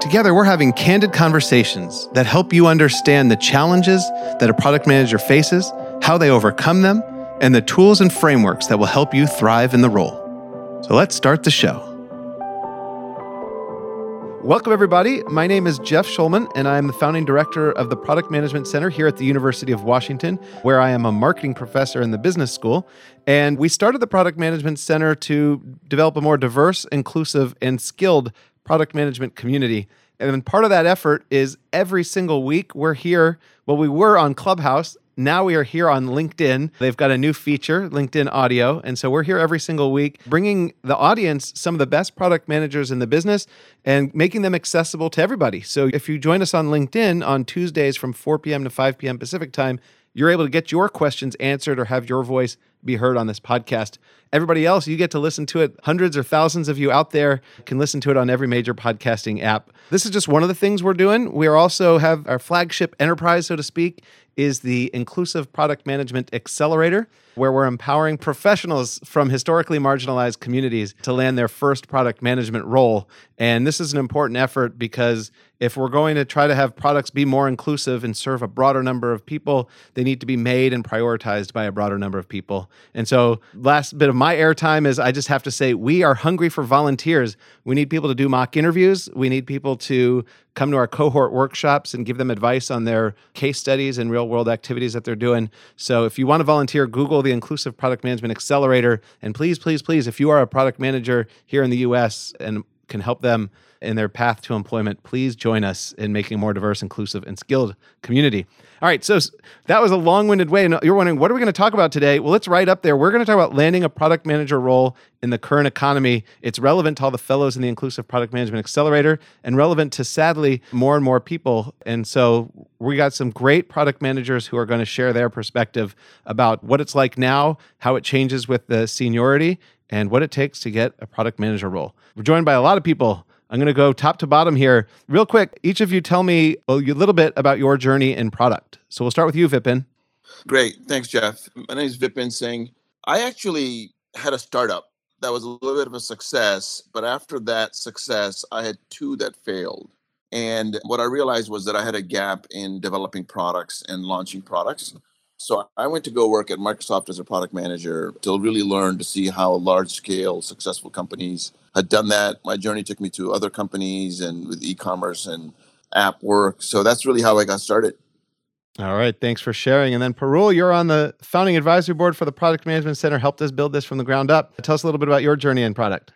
Together, we're having candid conversations that help you understand the challenges that a product manager faces, how they overcome them, and the tools and frameworks that will help you thrive in the role. So let's start the show. Welcome, everybody. My name is Jeff Shulman, and I'm the founding director of the Product Management Center here at the University of Washington, where I am a marketing professor in the business school. And we started the Product Management Center to develop a more diverse, inclusive, and skilled product management community. And then part of that effort is every single week we're here. Well, we were on Clubhouse. Now we are here on LinkedIn. They've got a new feature, LinkedIn Audio. And so we're here every single week, bringing the audience some of the best product managers in the business and making them accessible to everybody. So if you join us on LinkedIn on Tuesdays from 4 p.m. to 5 p.m. Pacific time, you're able to get your questions answered or have your voice be heard on this podcast. Everybody else, you get to listen to it. Hundreds or thousands of you out there can listen to it on every major podcasting app. This is just one of the things we're doing. We also have our flagship enterprise, so to speak, is the Inclusive Product Management Accelerator, where we're empowering professionals from historically marginalized communities to land their first product management role. And this is an important effort because if we're going to try to have products be more inclusive and serve a broader number of people, they need to be made and prioritized by a broader number of people. And so, last bit of my airtime is I just have to say we are hungry for volunteers. We need people to do mock interviews. We need people to come to our cohort workshops and give them advice on their case studies and real world activities that they're doing. So, if you want to volunteer, Google the Inclusive Product Management Accelerator. And please, please, please, if you are a product manager here in the US and can help them in their path to employment, please join us in making a more diverse, inclusive, and skilled community. All right, so that was a long winded way. And you're wondering, what are we going to talk about today? Well, it's right up there. We're going to talk about landing a product manager role in the current economy. It's relevant to all the fellows in the Inclusive Product Management Accelerator and relevant to, sadly, more and more people. And so we got some great product managers who are going to share their perspective about what it's like now, how it changes with the seniority, and what it takes to get a product manager role. We're joined by a lot of people I'm going to go top to bottom here. Real quick, each of you tell me a little bit about your journey in product. So we'll start with you, Vipin. Great. Thanks, Jeff. My name is Vipin Singh. I actually had a startup that was a little bit of a success, but after that success, I had two that failed. And what I realized was that I had a gap in developing products and launching products. So I went to go work at Microsoft as a product manager to really learn to see how large scale successful companies had done that. My journey took me to other companies and with e-commerce and app work. So that's really how I got started. All right, thanks for sharing. And then Parul, you're on the founding advisory board for the Product Management Center. Helped us build this from the ground up. Tell us a little bit about your journey in product.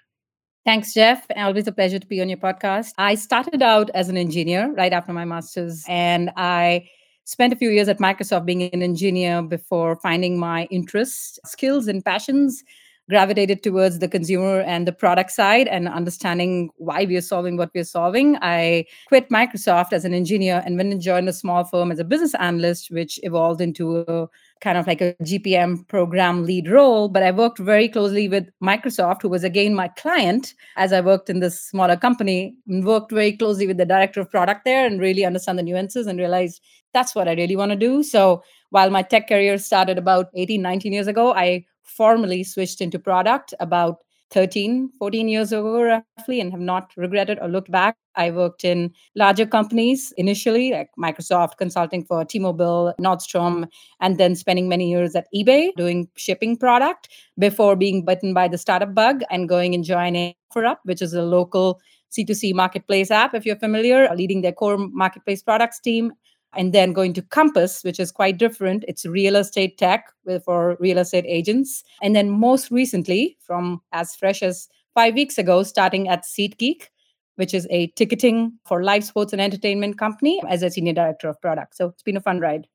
Thanks, Jeff. Always a pleasure to be on your podcast. I started out as an engineer right after my master's, and I spent a few years at Microsoft being an engineer before finding my interests, skills, and passions gravitated towards the consumer and the product side and understanding why we are solving what we are solving. I quit Microsoft as an engineer and went and joined a small firm as a business analyst, which evolved into a kind of like a GPM program lead role. But I worked very closely with Microsoft, who was again my client as I worked in this smaller company, and worked very closely with the director of product there and really understand the nuances and realized that's what I really want to do. So while my tech career started about 18, 19 years ago, I formally switched into product about 13, 14 years ago, roughly, and have not regretted or looked back. I worked in larger companies initially, like Microsoft, consulting for T Mobile, Nordstrom, and then spending many years at eBay doing shipping product before being bitten by the startup bug and going and joining OfferUp, which is a local C2C marketplace app, if you're familiar, leading their core marketplace products team and then going to Compass, which is quite different. It's real estate tech for real estate agents. And then most recently, from as fresh as five weeks ago, starting at SeatGeek, which is a ticketing for live sports and entertainment company as a senior director of product. So it's been a fun ride.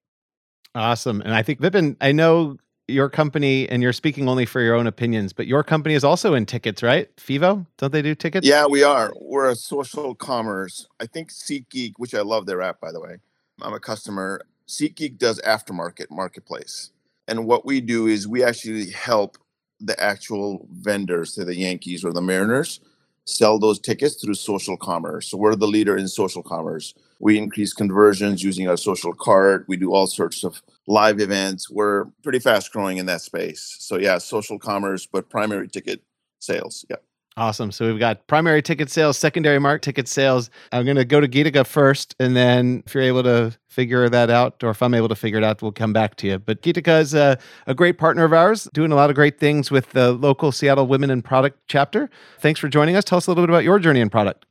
Awesome. And I think, Vipin, I know your company, and you're speaking only for your own opinions, but your company is also in tickets, right? FEVO don't they do tickets? Yeah, we are. We're a social commerce. I think SeatGeek, which I love their app, by the way. I'm a customer. SeatGeek does aftermarket marketplace. And what we do is we actually help the actual vendors, to the Yankees or the Mariners, sell those tickets through social commerce. So we're the leader in social commerce. We increase conversions using our social card. We do all sorts of live events. We're pretty fast growing in that space. So yeah, social commerce, but primary ticket sales. Yeah. Awesome. So we've got primary ticket sales, secondary market ticket sales. I'm going to go to Geetika first, and then if you're able to figure that out, or if I'm able to figure it out, we'll come back to you. But Geetika is a, a great partner of ours, doing a lot of great things with the local Seattle Women in Product chapter. Thanks for joining us. Tell us a little bit about your journey in product.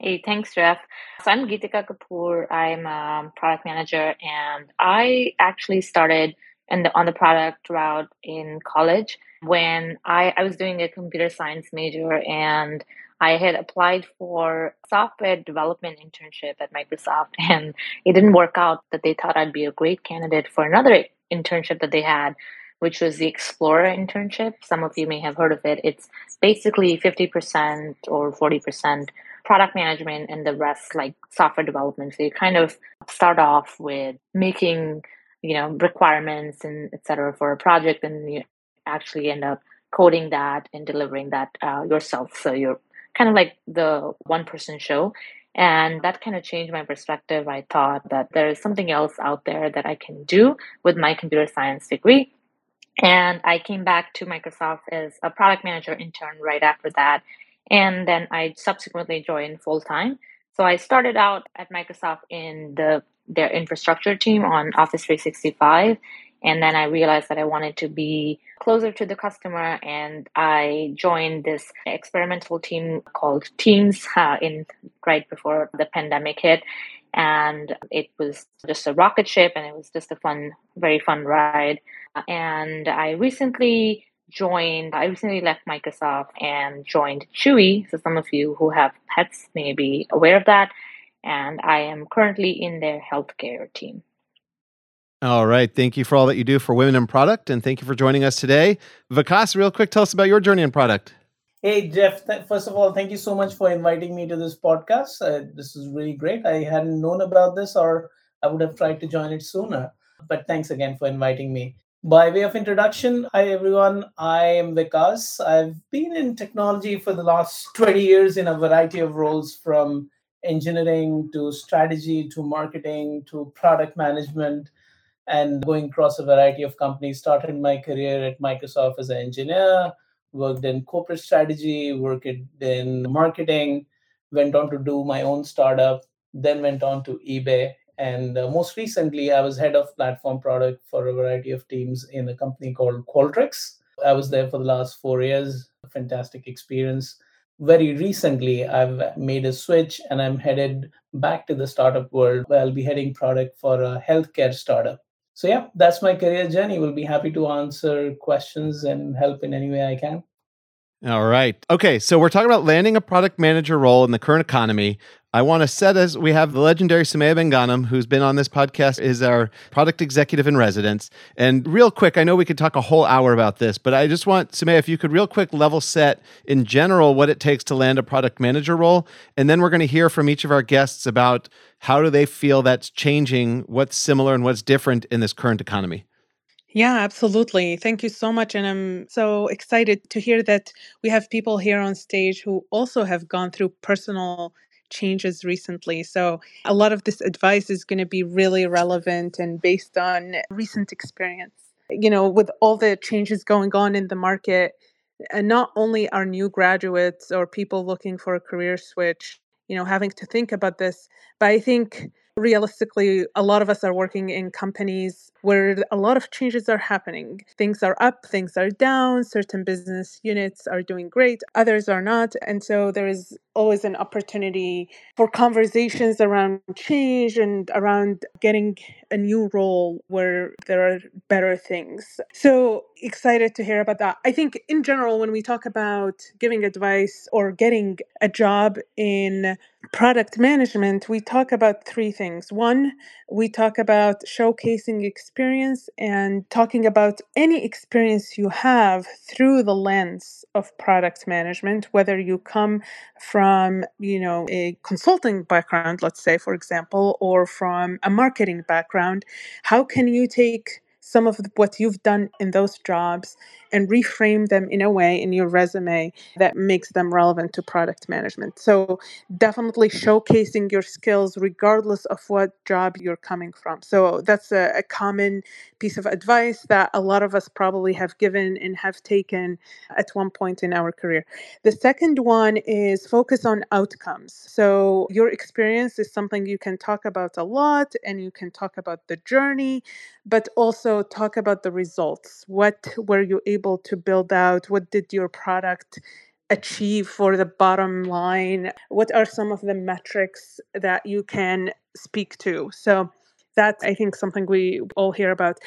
Hey, thanks, Jeff. So I'm Geetika Kapoor. I'm a product manager, and I actually started in the, on the product route in college when I, I was doing a computer science major and I had applied for software development internship at Microsoft and it didn't work out that they thought I'd be a great candidate for another internship that they had which was the Explorer internship. Some of you may have heard of it. It's basically 50% or 40% product management and the rest like software development. So you kind of start off with making, you know, requirements and et cetera for a project and you actually end up coding that and delivering that uh, yourself. So you're kind of like the one person show. And that kind of changed my perspective. I thought that there is something else out there that I can do with my computer science degree. And I came back to Microsoft as a product manager intern right after that. And then I subsequently joined full time. So I started out at Microsoft in the their infrastructure team on Office 365 and then I realized that I wanted to be closer to the customer, and I joined this experimental team called Teams uh, in right before the pandemic hit. And it was just a rocket ship, and it was just a fun, very fun ride. And I recently joined, I recently left Microsoft and joined Chewy. So, some of you who have pets may be aware of that. And I am currently in their healthcare team. All right. Thank you for all that you do for women in product. And thank you for joining us today. Vikas, real quick, tell us about your journey in product. Hey, Jeff. Th- first of all, thank you so much for inviting me to this podcast. Uh, this is really great. I hadn't known about this, or I would have tried to join it sooner. But thanks again for inviting me. By way of introduction, hi everyone. I am Vikas. I've been in technology for the last 20 years in a variety of roles from engineering to strategy to marketing to product management and going across a variety of companies. Started my career at Microsoft as an engineer, worked in corporate strategy, worked in marketing, went on to do my own startup, then went on to eBay. And uh, most recently, I was head of platform product for a variety of teams in a company called Qualtrics. I was there for the last four years. Fantastic experience. Very recently, I've made a switch and I'm headed back to the startup world where I'll be heading product for a healthcare startup. So yeah that's my career journey. We'll be happy to answer questions and help in any way i can all right. Okay. So we're talking about landing a product manager role in the current economy. I want to set as we have the legendary Soumeya Benghanem, who's been on this podcast, is our product executive in residence. And real quick, I know we could talk a whole hour about this, but I just want Soumeya, if you could real quick level set in general what it takes to land a product manager role. And then we're going to hear from each of our guests about how do they feel that's changing, what's similar and what's different in this current economy. Yeah, absolutely. Thank you so much. And I'm so excited to hear that we have people here on stage who also have gone through personal changes recently. So a lot of this advice is going to be really relevant and based on recent experience. You know, with all the changes going on in the market, and not only are new graduates or people looking for a career switch, you know, having to think about this, but I think realistically, a lot of us are working in companies where a lot of changes are happening. Things are up, things are down, certain business units are doing great, others are not. And so there is always an opportunity for conversations around change and around getting a new role where there are better things. So excited to hear about that. I think in general, when we talk about giving advice or getting a job in product management, we talk about three things. One, we talk about showcasing experience and talking about any experience you have through the lens of product management, whether you come from from, you know, a consulting background, let's say, for example, or from a marketing background, how can you take some of what you've done in those jobs and reframe them in a way in your resume that makes them relevant to product management. So, definitely showcasing your skills regardless of what job you're coming from. So, that's a, a, common piece of advice that a lot of us probably have given and have taken at one point in our career. The second one is focus on outcomes. So, your experience is something you can talk about a lot and you can talk about the journey, but also talk about the results. What were you able able to build out? What did your product achieve for the bottom line? What are some of the metrics that you can speak to? So that's, I think, something we all hear about.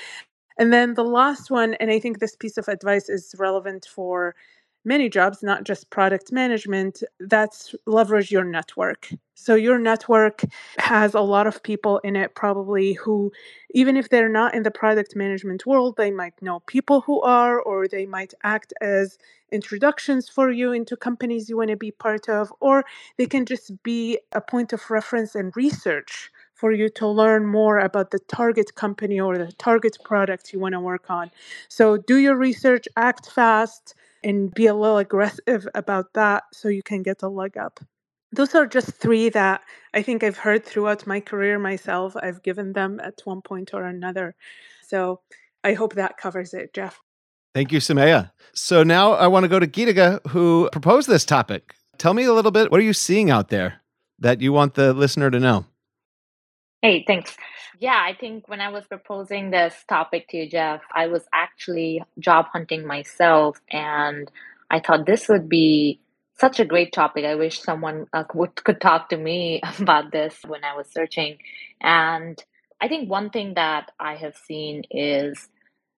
And then the last one, and I think this piece of advice is relevant for many jobs, not just product management, that's leverage your network. So your network has a lot of people in it, probably who, even if they're not in the product management world, they might know people who are, or they might act as introductions for you into companies you want to be part of, or they can just be a point of reference and research for you to learn more about the target company or the target product you want to work on. So do your research, act fast and be a little aggressive about that so you can get a leg up. Those are just three that I think I've heard throughout my career myself. I've given them at one point or another. So I hope that covers it, Jeff. Thank you, Soumeya. So now I want to go to Geetika, who proposed this topic. Tell me a little bit. What are you seeing out there that you want the listener to know? Hey, thanks. Yeah, I think when I was proposing this topic to you, Jeff, I was actually job hunting myself, and I thought this would be such a great topic. I wish someone uh, would, could talk to me about this when I was searching. And I think one thing that I have seen is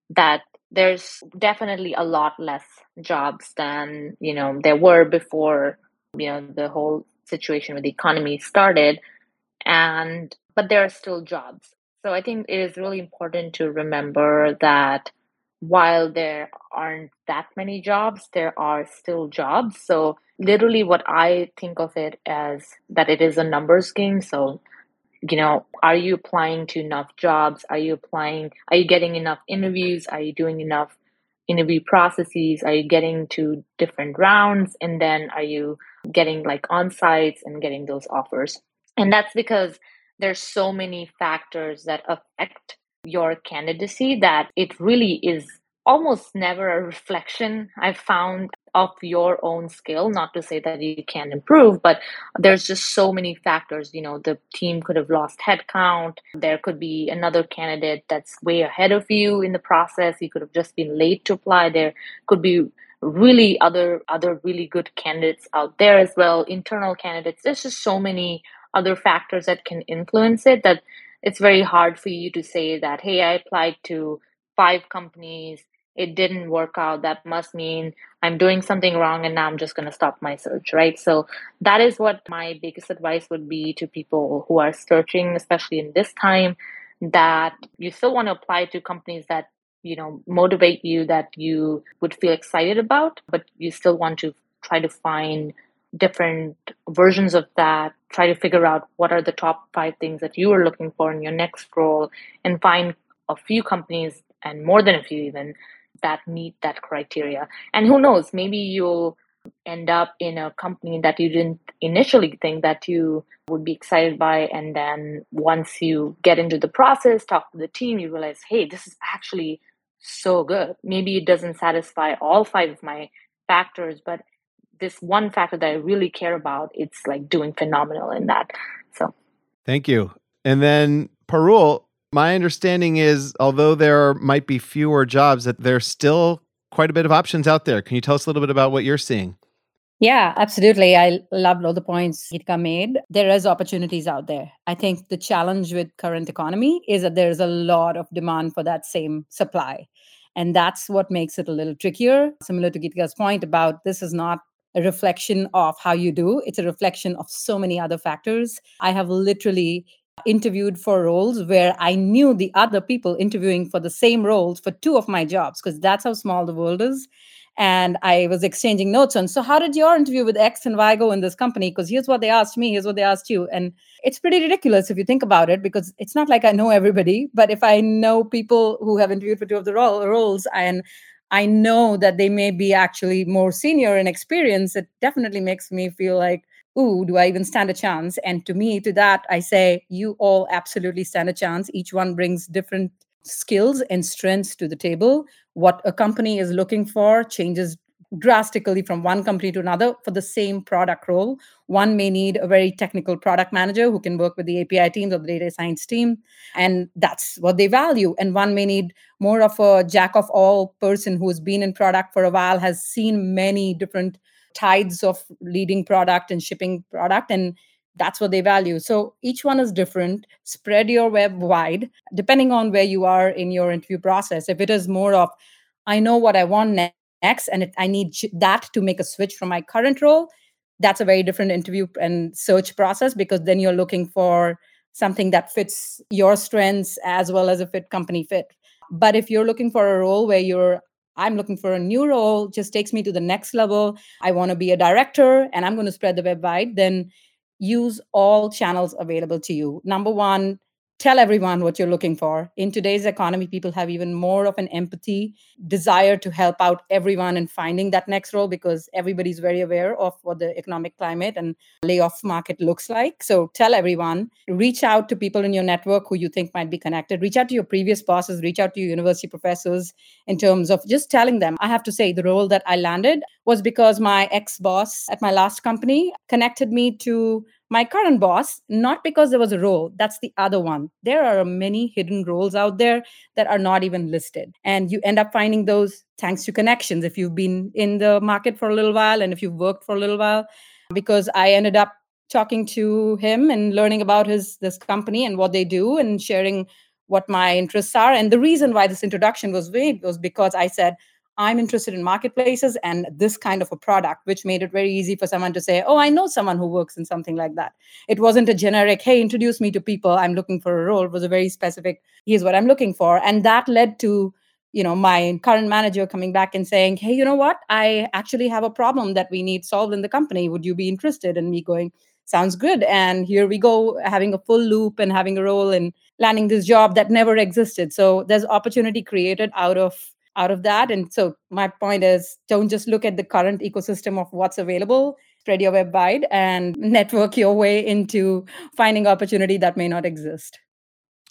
that there's definitely a lot less jobs than you know there were before you know the whole situation with the economy started and but there are still jobs. So I think it is really important to remember that while there aren't that many jobs, there are still jobs. So literally what I think of it as that it is a numbers game. So you know, are you applying to enough jobs? Are you applying are you getting enough interviews? Are you doing enough interview processes? Are you getting to different rounds? And then are you getting like on sites and getting those offers? And that's because there's so many factors that affect your candidacy that it really is almost never a reflection I've found of your own skill. Not to say that you can improve, but there's just so many factors. You know, the team could have lost headcount. There could be another candidate that's way ahead of you in the process. You could have just been late to apply. There could be really other other really good candidates out there as well internal candidates there's just so many other factors that can influence it that it's very hard for you to say that hey i applied to five companies. It didn't work out. That must mean i'm doing something wrong and now i'm just going to stop my search right? So that is what my biggest advice would be to people who are searching especially in this time that you still want to apply to companies that you know motivate you that you would feel excited about but you still want to try to find different versions of that, try to figure out what are the top five things that you are looking for in your next role, and find a few companies and more than a few even that meet that criteria. And who knows, maybe you'll end up in a company that you didn't initially think that you would be excited by and then once you get into the process talk to the team you realize hey this is actually so good maybe it doesn't satisfy all five of my factors but this one factor that I really care about, it's like doing phenomenal in that. So thank you. And then Parul, my understanding is although there might be fewer jobs, that there's still quite a bit of options out there. Can you tell us a little bit about what you're seeing? Yeah, absolutely. I loved all the points Geetika made. There is opportunities out there. I think the challenge with current economy is that there's a lot of demand for that same supply. And that's what makes it a little trickier. Similar to Geetika's point about this is not a reflection of how you do, it's a reflection of so many other factors. I have literally interviewed for roles where I knew the other people interviewing for the same roles for two of my jobs because that's how small the world is. and I was exchanging notes on. So, how did your interview with X and Y go in this company? Because here's what they asked me, here's what they asked you. And it's pretty ridiculous if you think about it, because it's not like I know everybody, but if I know people who have interviewed for two of the role, roles and I know that they may be actually more senior in experience, it definitely makes me feel like, ooh, do I even stand a chance? And to me, to that, I say, you all absolutely stand a chance. Each one brings different skills and strengths to the table. What a company is looking for changes drastically from one company to another for the same product role. One may need a very technical product manager who can work with the API teams or the data science team, and that's what they value. And one may need more of a jack of all person who's been in product for a while, has seen many different tides of leading product and shipping product, and that's what they value. So each one is different. Spread your web wide, depending on where you are in your interview process. If it is more of, I know what I want next, and it, I need that to make a switch from my current role, that's a very different interview and search process because then you're looking for something that fits your strengths as well as a fit company fit. But if you're looking for a role where you're I'm looking for a new role, just takes me to the next level. I want to be a director and I'm going to spread the web wide, then use all channels available to you. Number one, tell everyone what you're looking for. In today's economy, people have even more of an empathy, desire to help out everyone in finding that next role because everybody's very aware of what the economic climate and layoff market looks like. So tell everyone, reach out to people in your network who you think might be connected, reach out to your previous bosses, reach out to your university professors in terms of just telling them. I have to say, the role that I landed was because my ex boss at my last company connected me to my current boss, not because there was a role, that's the other one. There are many hidden roles out there that are not even listed. And you end up finding those thanks to connections if you've been in the market for a little while and if you've worked for a little while. Because I ended up talking to him and learning about his this company and what they do and sharing what my interests are. And the reason why this introduction was made was because I said, I'm interested in marketplaces and this kind of a product, which made it very easy for someone to say, Oh, I know someone who works in something like that. It wasn't a generic, Hey, introduce me to people. I'm looking for a role. It was a very specific, Here's what I'm looking for. And that led to you know my current manager coming back and saying hey you know what i actually have a problem that we need solved in the company would you be interested and me going sounds good and here we go having a full loop and having a role in landing this job that never existed so there's opportunity created out of out of that. And so my point is don't just look at the current ecosystem of what's available, spread your web wide and network your way into finding opportunity that may not exist.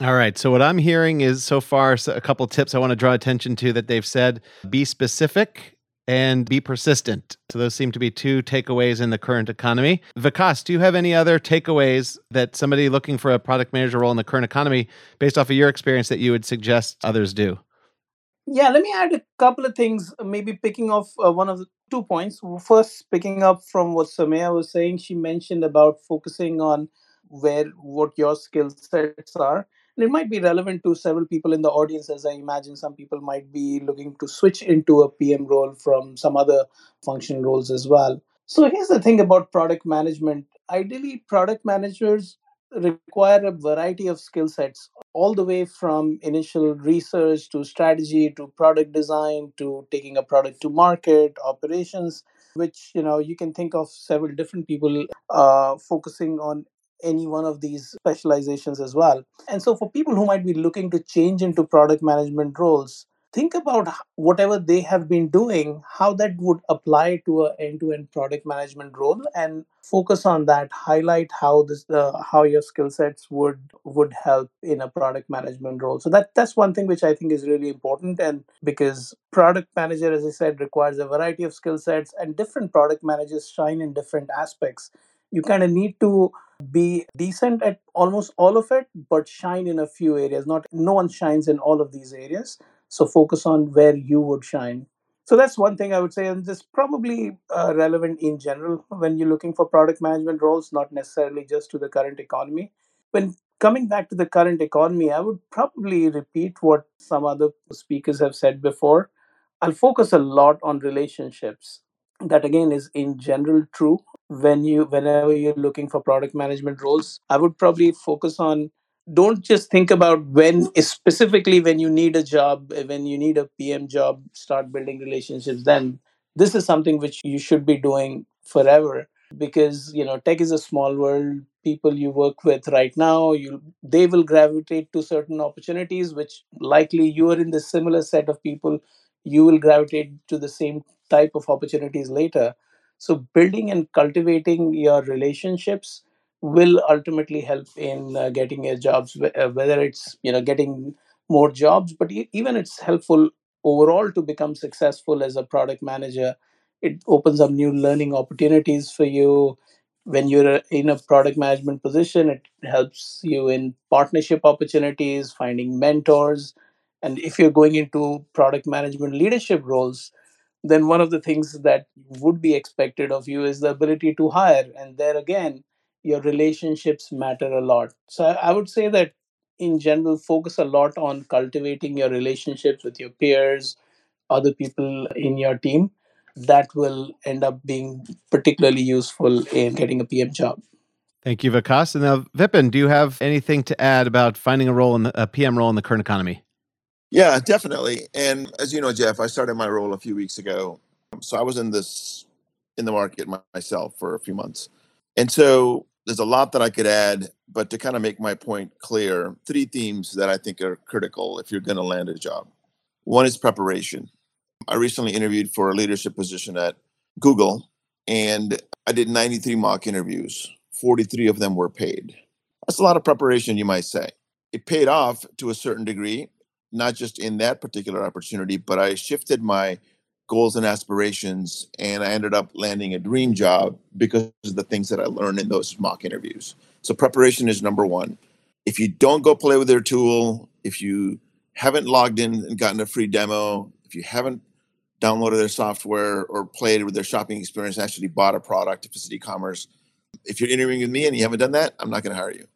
All right. So what I'm hearing is so far a couple tips I want to draw attention to that they've said be specific and be persistent. So those seem to be two takeaways in the current economy. Vikas, do you have any other takeaways that somebody looking for a product manager role in the current economy based off of your experience that you would suggest others do? Yeah, let me add a couple of things, uh, maybe picking off uh, one of the two points. First, picking up from what Soumeya was saying, she mentioned about focusing on where what your skill sets are. And it might be relevant to several people in the audience, as I imagine some people might be looking to switch into a PM role from some other functional roles as well. So here's the thing about product management. Ideally, product managers require a variety of skill sets all the way from initial research to strategy to product design to taking a product to market operations which you know you can think of several different people uh, focusing on any one of these specializations as well. And so for people who might be looking to change into product management roles think about whatever they have been doing how that would apply to a end-to-end product management role and focus on that. Highlight how this uh, how your skill sets would would help in a product management role. So that that's one thing which i think is really important and because product manager as i said requires a variety of skill sets and different product managers shine in different aspects. You kind of need to be decent at almost all of it but shine in a few areas. Not no one shines in all of these areas so focus on where you would shine. So that's one thing I would say, and this probably uh, relevant in general when you're looking for product management roles, not necessarily just to the current economy. When coming back to the current economy, I would probably repeat what some other speakers have said before. I'll focus a lot on relationships. That again is in general true when you whenever you're looking for product management roles. I would probably focus on don't just think about when specifically when you need a job when you need a pm job start building relationships then this is something which you should be doing forever. Because you know tech is a small world. People you work with right now you they will gravitate to certain opportunities which likely you are in the similar set of people. You will gravitate to the same type of opportunities later. So building and cultivating your relationships will ultimately help in uh, getting your jobs uh, whether it's you know getting more jobs but even it's helpful overall to become successful as a product manager. It opens up new learning opportunities for you. When you're in a product management position it helps you in partnership opportunities finding mentors. And if you're going into product management leadership roles then one of the things that would be expected of you is the ability to hire. And there again your relationships matter a lot so i I would say that in general focus a lot on cultivating your relationships with your peers other people in your team that will end up being particularly useful in getting a pm job Thank you, Vikas. And now, Vipin, do you have anything to add about finding a role in the, a PM role in the current economy? Yeah, definitely. And as you know, Jeff, I started my role a few weeks ago. So I was in this in the market myself for a few months. And so there's a lot that I could add, but to kind of make my point clear, three themes that I think are critical if you're going to land a job. One is preparation. I recently interviewed for a leadership position at Google, and I did 93 mock interviews. 43 of them were paid. That's a lot of preparation, you might say. It paid off to a certain degree, not just in that particular opportunity, but I shifted my goals and aspirations and I ended up landing a dream job because of the things that I learned in those mock interviews. So preparation is number 1. If you don't go play with their tool, if you haven't logged in and gotten a free demo, if you haven't downloaded their software or played with their shopping experience, actually bought a product, if it's e-commerce, if you're interviewing with me and you haven't done that, I'm not going to hire you.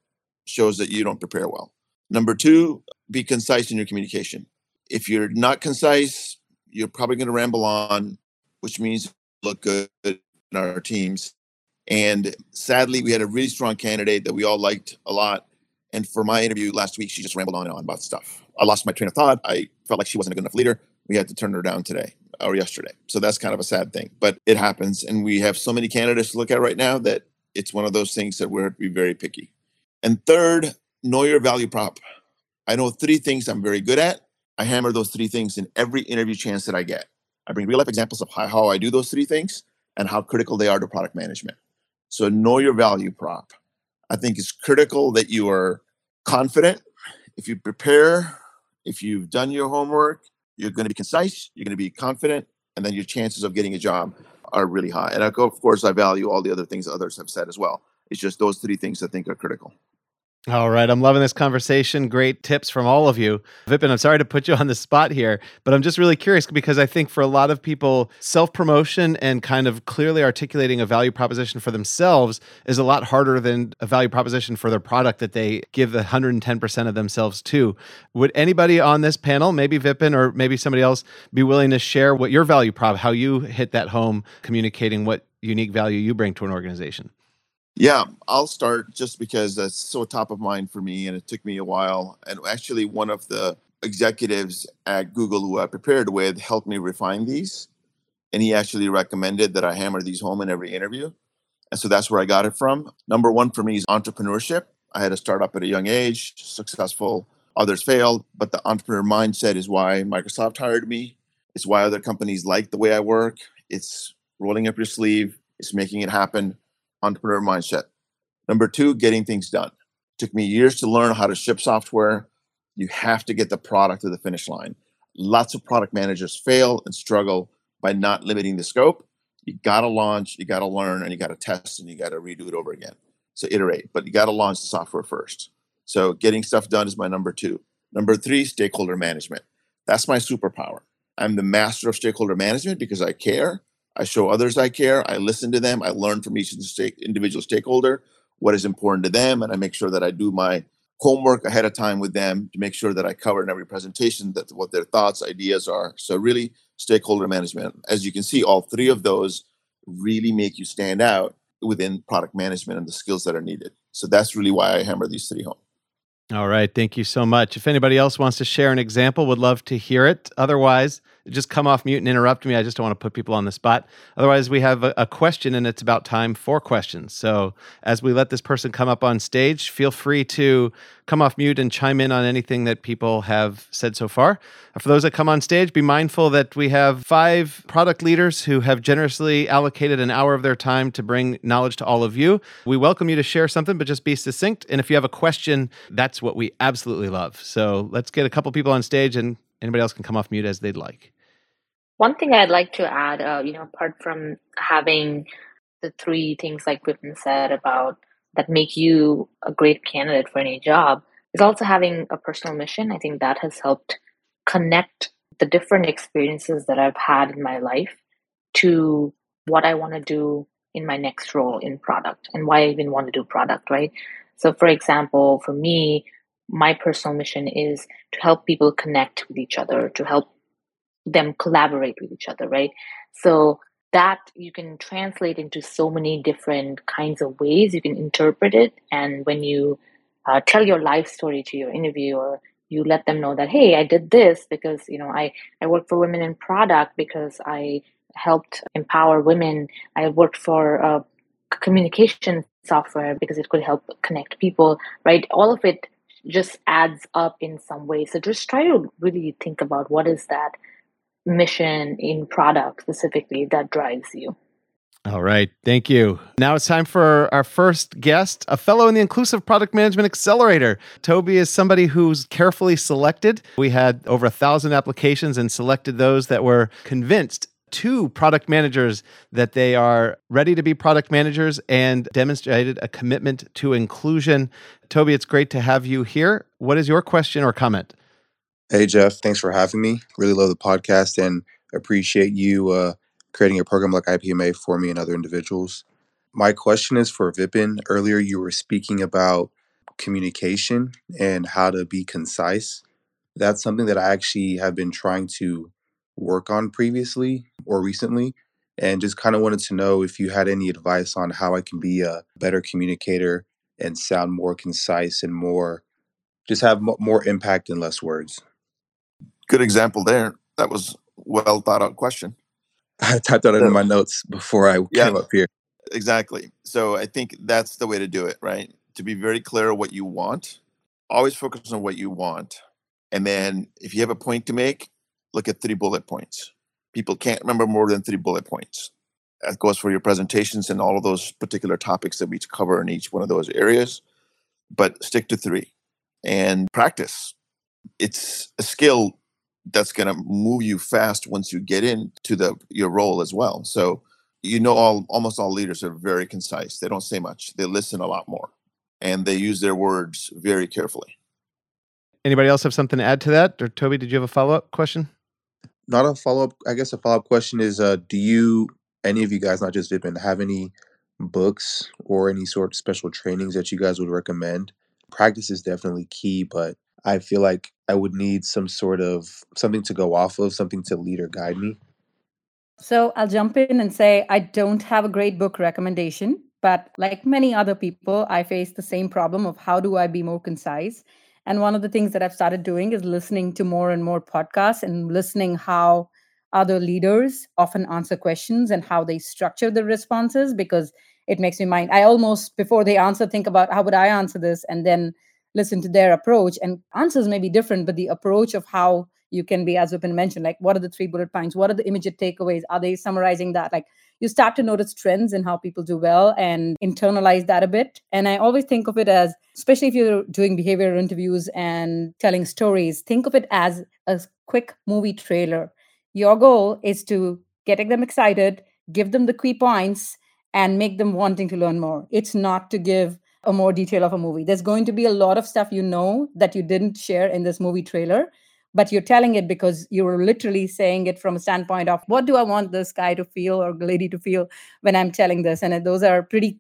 Shows that you don't prepare well. Number two, be concise in your communication. If you're not concise, you're probably going to ramble on, which means look good in our teams. And sadly, we had a really strong candidate that we all liked a lot. And for my interview last week, she just rambled on and on about stuff. I lost my train of thought. I felt like she wasn't a good enough leader. We had to turn her down today or yesterday. So that's kind of a sad thing, but it happens. And we have so many candidates to look at right now that it's one of those things that we're be very picky. And third, know your value prop. I know three things I'm very good at. I hammer those three things in every interview chance that I get. I bring real life examples of how, I do those three things and how critical they are to product management. So know your value prop. I think it's critical that you are confident. If you prepare, if you've done your homework, you're going to be concise, you're going to be confident, and then your chances of getting a job are really high. And of course, I value all the other things others have said as well. It's just those three things I think are critical. All right. I'm loving this conversation. Great tips from all of you. Vipin, I'm sorry to put you on the spot here, but I'm just really curious because I think for a lot of people, self promotion and kind of clearly articulating a value proposition for themselves is a lot harder than a value proposition for their product that they give the 110% of themselves to. Would anybody on this panel, maybe Vipin or maybe somebody else, be willing to share what your value prop, how you hit that home, communicating what unique value you bring to an organization? Yeah, I'll start just because that's so top of mind for me, and it took me a while. And actually, one of the executives at Google who I prepared with helped me refine these, and he actually recommended that I hammer these home in every interview. And so that's where I got it from. Number one for me is entrepreneurship. I had a startup at a young age, successful. Others failed, but the entrepreneur mindset is why Microsoft hired me. It's why other companies like the way I work. It's rolling up your sleeve. It's making it happen entrepreneur mindset. Number two, getting things done. It took me years to learn how to ship software. You have to get the product to the finish line. Lots of product managers fail and struggle by not limiting the scope. You got to launch, you got to learn, and you got to test, and you got to redo it over again. So iterate, but you got to launch the software first. So getting stuff done is my number two. Number three, stakeholder management. That's my superpower. I'm the master of stakeholder management because I care I show others I care. I listen to them. I learn from each individual stakeholder what is important to them, and I make sure that I do my homework ahead of time with them to make sure that I cover in every presentation that what their thoughts, ideas are. So really, stakeholder management. As you can see, all three of those really make you stand out within product management and the skills that are needed. So that's really why I hammer these three home. All right. Thank you so much. If anybody else wants to share an example, would love to hear it. Otherwise, just come off mute and interrupt me. I just don't want to put people on the spot. Otherwise, we have a, a, question and it's about time for questions. So, as we let this person come up on stage, feel free to come off mute and chime in on anything that people have said so far. For those that come on stage, be mindful that we have five product leaders who have generously allocated an hour of their time to bring knowledge to all of you. We welcome you to share something, but just be succinct. And if you have a question, that's what we absolutely love. So, let's get a couple people on stage and anybody else can come off mute as they'd like. One thing I'd like to add, uh, you know, apart from having the three things like Vipin said about that make you a great candidate for any job, is also having a personal mission. I think that has helped connect the different experiences that I've had in my life to what I want to do in my next role in product and why I even want to do product, right? So, for example, for me, my personal mission is to help people connect with each other, to help them collaborate with each other, right? So that you can translate into so many different kinds of ways you can interpret it. And when you uh, tell your life story to your interviewer, you let them know that hey i did this because you know i i work for women in product because i helped empower women i worked for communication software because it could help connect people right all of it just adds up in some way so just try to really think about what is that mission in product specifically that drives you. All right. Thank you. Now it's time for our first guest, a fellow in the Inclusive Product Management Accelerator. Toby is somebody who's carefully selected. We had over a thousand applications and selected those that were convinced two product managers that they are ready to be product managers and demonstrated a commitment to inclusion. Toby, it's great to have you here. What is your question or comment? Hey, Jeff. Thanks for having me. Really love the podcast and appreciate you uh, creating a program like IPMA for me and other individuals. My question is for Vipin. Earlier, you were speaking about communication and how to be concise. That's something that I actually have been trying to work on previously or recently. And just kind of wanted to know if you had any advice on how I can be a better communicator and sound more concise and more, just have more impact and less words good example there. That was well thought out question. I typed that so, in my notes before I yeah, came up here. Exactly. So I think that's the way to do it, right? To be very clear what you want. Always focus on what you want. And then if you have a point to make, look at three bullet points. People can't remember more than three bullet points. That goes for your presentations and all of those particular topics that we cover in each one of those areas. But stick to three and practice. It's a skill that's going to move you fast once you get into the your role as well. So you know all almost all leaders are very concise. They don't say much. They listen a lot more and they use their words very carefully. Anybody else have something to add to that? Or Toby, did you have a follow-up question? Not a follow-up. I guess a follow-up question is uh do you any of you guys, not just Vipin, have any books or any sort of special trainings that you guys would recommend? Practice is definitely key, but I feel like I would need some sort of something to go off of, something to lead or guide me. So I'll jump in and say I don't have a great book recommendation, but like many other people, I face the same problem of how do I be more concise? And one of the things that I've started doing is listening to more and more podcasts and listening how other leaders often answer questions and how they structure the responses because it makes me mind. I almost before they answer think about how would I answer this and then listen to their approach and answers may be different but the approach of how you can be as Vipin mentioned like what are the three bullet points? What are the immediate takeaways? Are they summarizing that? Like you start to notice trends in how people do well and internalize that a bit. And i always think of it as especially if you're doing behavioral interviews and telling stories think of it as a quick movie trailer. Your goal is to getting them excited give them the key points and make them wanting to learn more. It's not to give a more detail of a movie. There's going to be a lot of stuff you know that you didn't share in this movie trailer, but you're telling it because you're literally saying it from a standpoint of what do I want this guy to feel or lady to feel when I'm telling this. And those are pretty,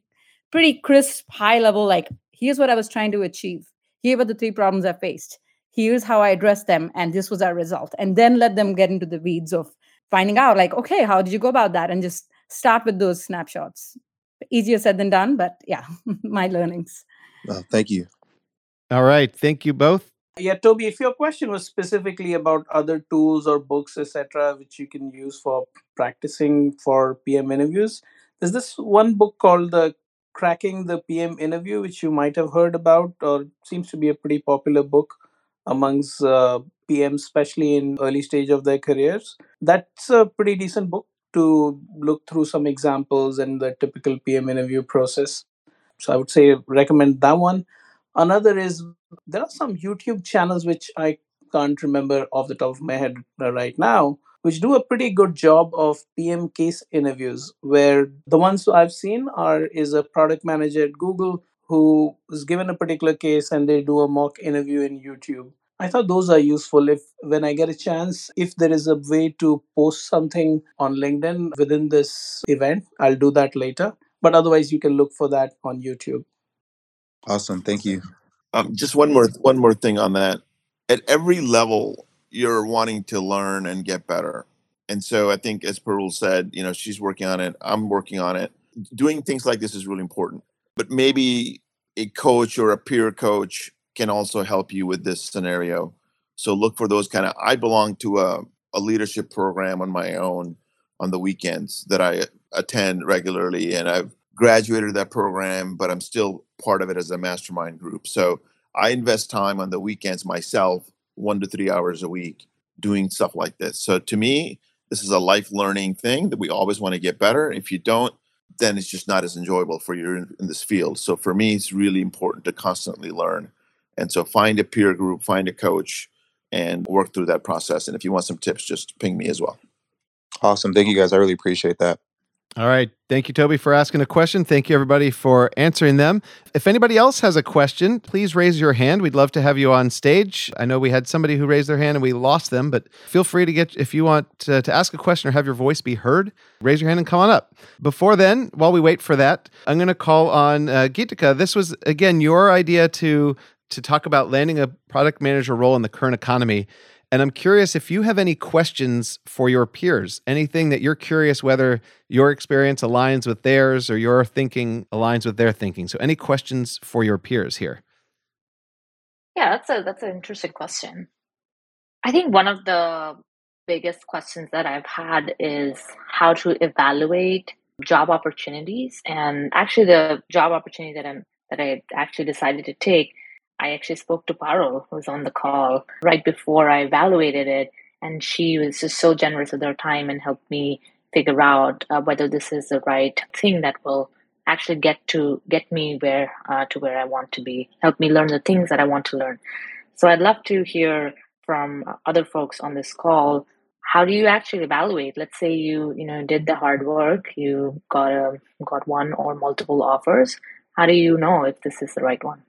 pretty crisp, high level, like, here's what I was trying to achieve. Here were the three problems I faced. Here's how I addressed them. And this was our result. And then let them get into the weeds of finding out, like, okay, how did you go about that? And just start with those snapshots easier said than done, but yeah, my learnings. Well, thank you. All right. Thank you both. Yeah, Toby, if your question was specifically about other tools or books, etc., which you can use for practicing for PM interviews, there's this one book called the Cracking the PM Interview, which you might have heard about, or seems to be a pretty popular book amongst uh, PMs, especially in early stage of their careers. That's a pretty decent book to look through some examples and the typical PM interview process. So I would say recommend that one. Another is there are some YouTube channels which I can't remember off the top of my head right now, which do a pretty good job of PM case interviews. Where the ones I've seen are is a product manager at Google who is given a particular case and they do a mock interview in YouTube. I thought those are useful if when I get a chance, if there is a way to post something on LinkedIn within this event, I'll do that later. But otherwise you can look for that on YouTube. Awesome. Thank you. Um, just one more one more thing on that. At every level, you're wanting to learn and get better. And so I think, as Parul said, you know, she's working on it. I'm working on it. Doing things like this is really important. But maybe a coach or a peer coach can also help you with this scenario. So look for those kind of. I belong to a, a leadership program on my own on the weekends that I attend regularly, and I've graduated that program, but I'm still part of it as a mastermind group. So I invest time on the weekends myself, one to three hours a week, doing stuff like this. So to me, this is a life learning thing that we always want to get better. If you don't, then it's just not as enjoyable for you in, in this field. So for me, it's really important to constantly learn. And so find a peer group, find a coach, and work through that process. And if you want some tips, just ping me as well. Awesome. Thank you guys. I really appreciate that. All right. Thank you, Toby, for asking a question. Thank you, everybody, for answering them. If anybody else has a question, please raise your hand. We'd love to have you on stage. I know we had somebody who raised their hand and we lost them, but feel free to get, if you want to, to ask a question or have your voice be heard, raise your hand and come on up. Before then, while we wait for that, I'm going to call on uh, Geetika. This was, again, your idea to to talk about landing a product manager role in the current economy. And I'm curious if you have any questions for your peers, anything that you're curious whether your experience aligns with theirs or your thinking aligns with their thinking. So, any questions for your peers here? Yeah, that's a that's an interesting question. I think one of the biggest questions that I've had is how to evaluate job opportunities. And actually, the job opportunity that I'm that I actually decided to take I actually spoke to Parul, who was on the call right before I evaluated it, and she was just so generous with her time and helped me figure out uh, whether this is the right thing that will actually get to get me where uh, to where I want to be, help me learn the things that I want to learn. So I'd love to hear from other folks on this call. How do you actually evaluate? Let's say you you know did the hard work, you got a got one or multiple offers. How do you know if this is the right one?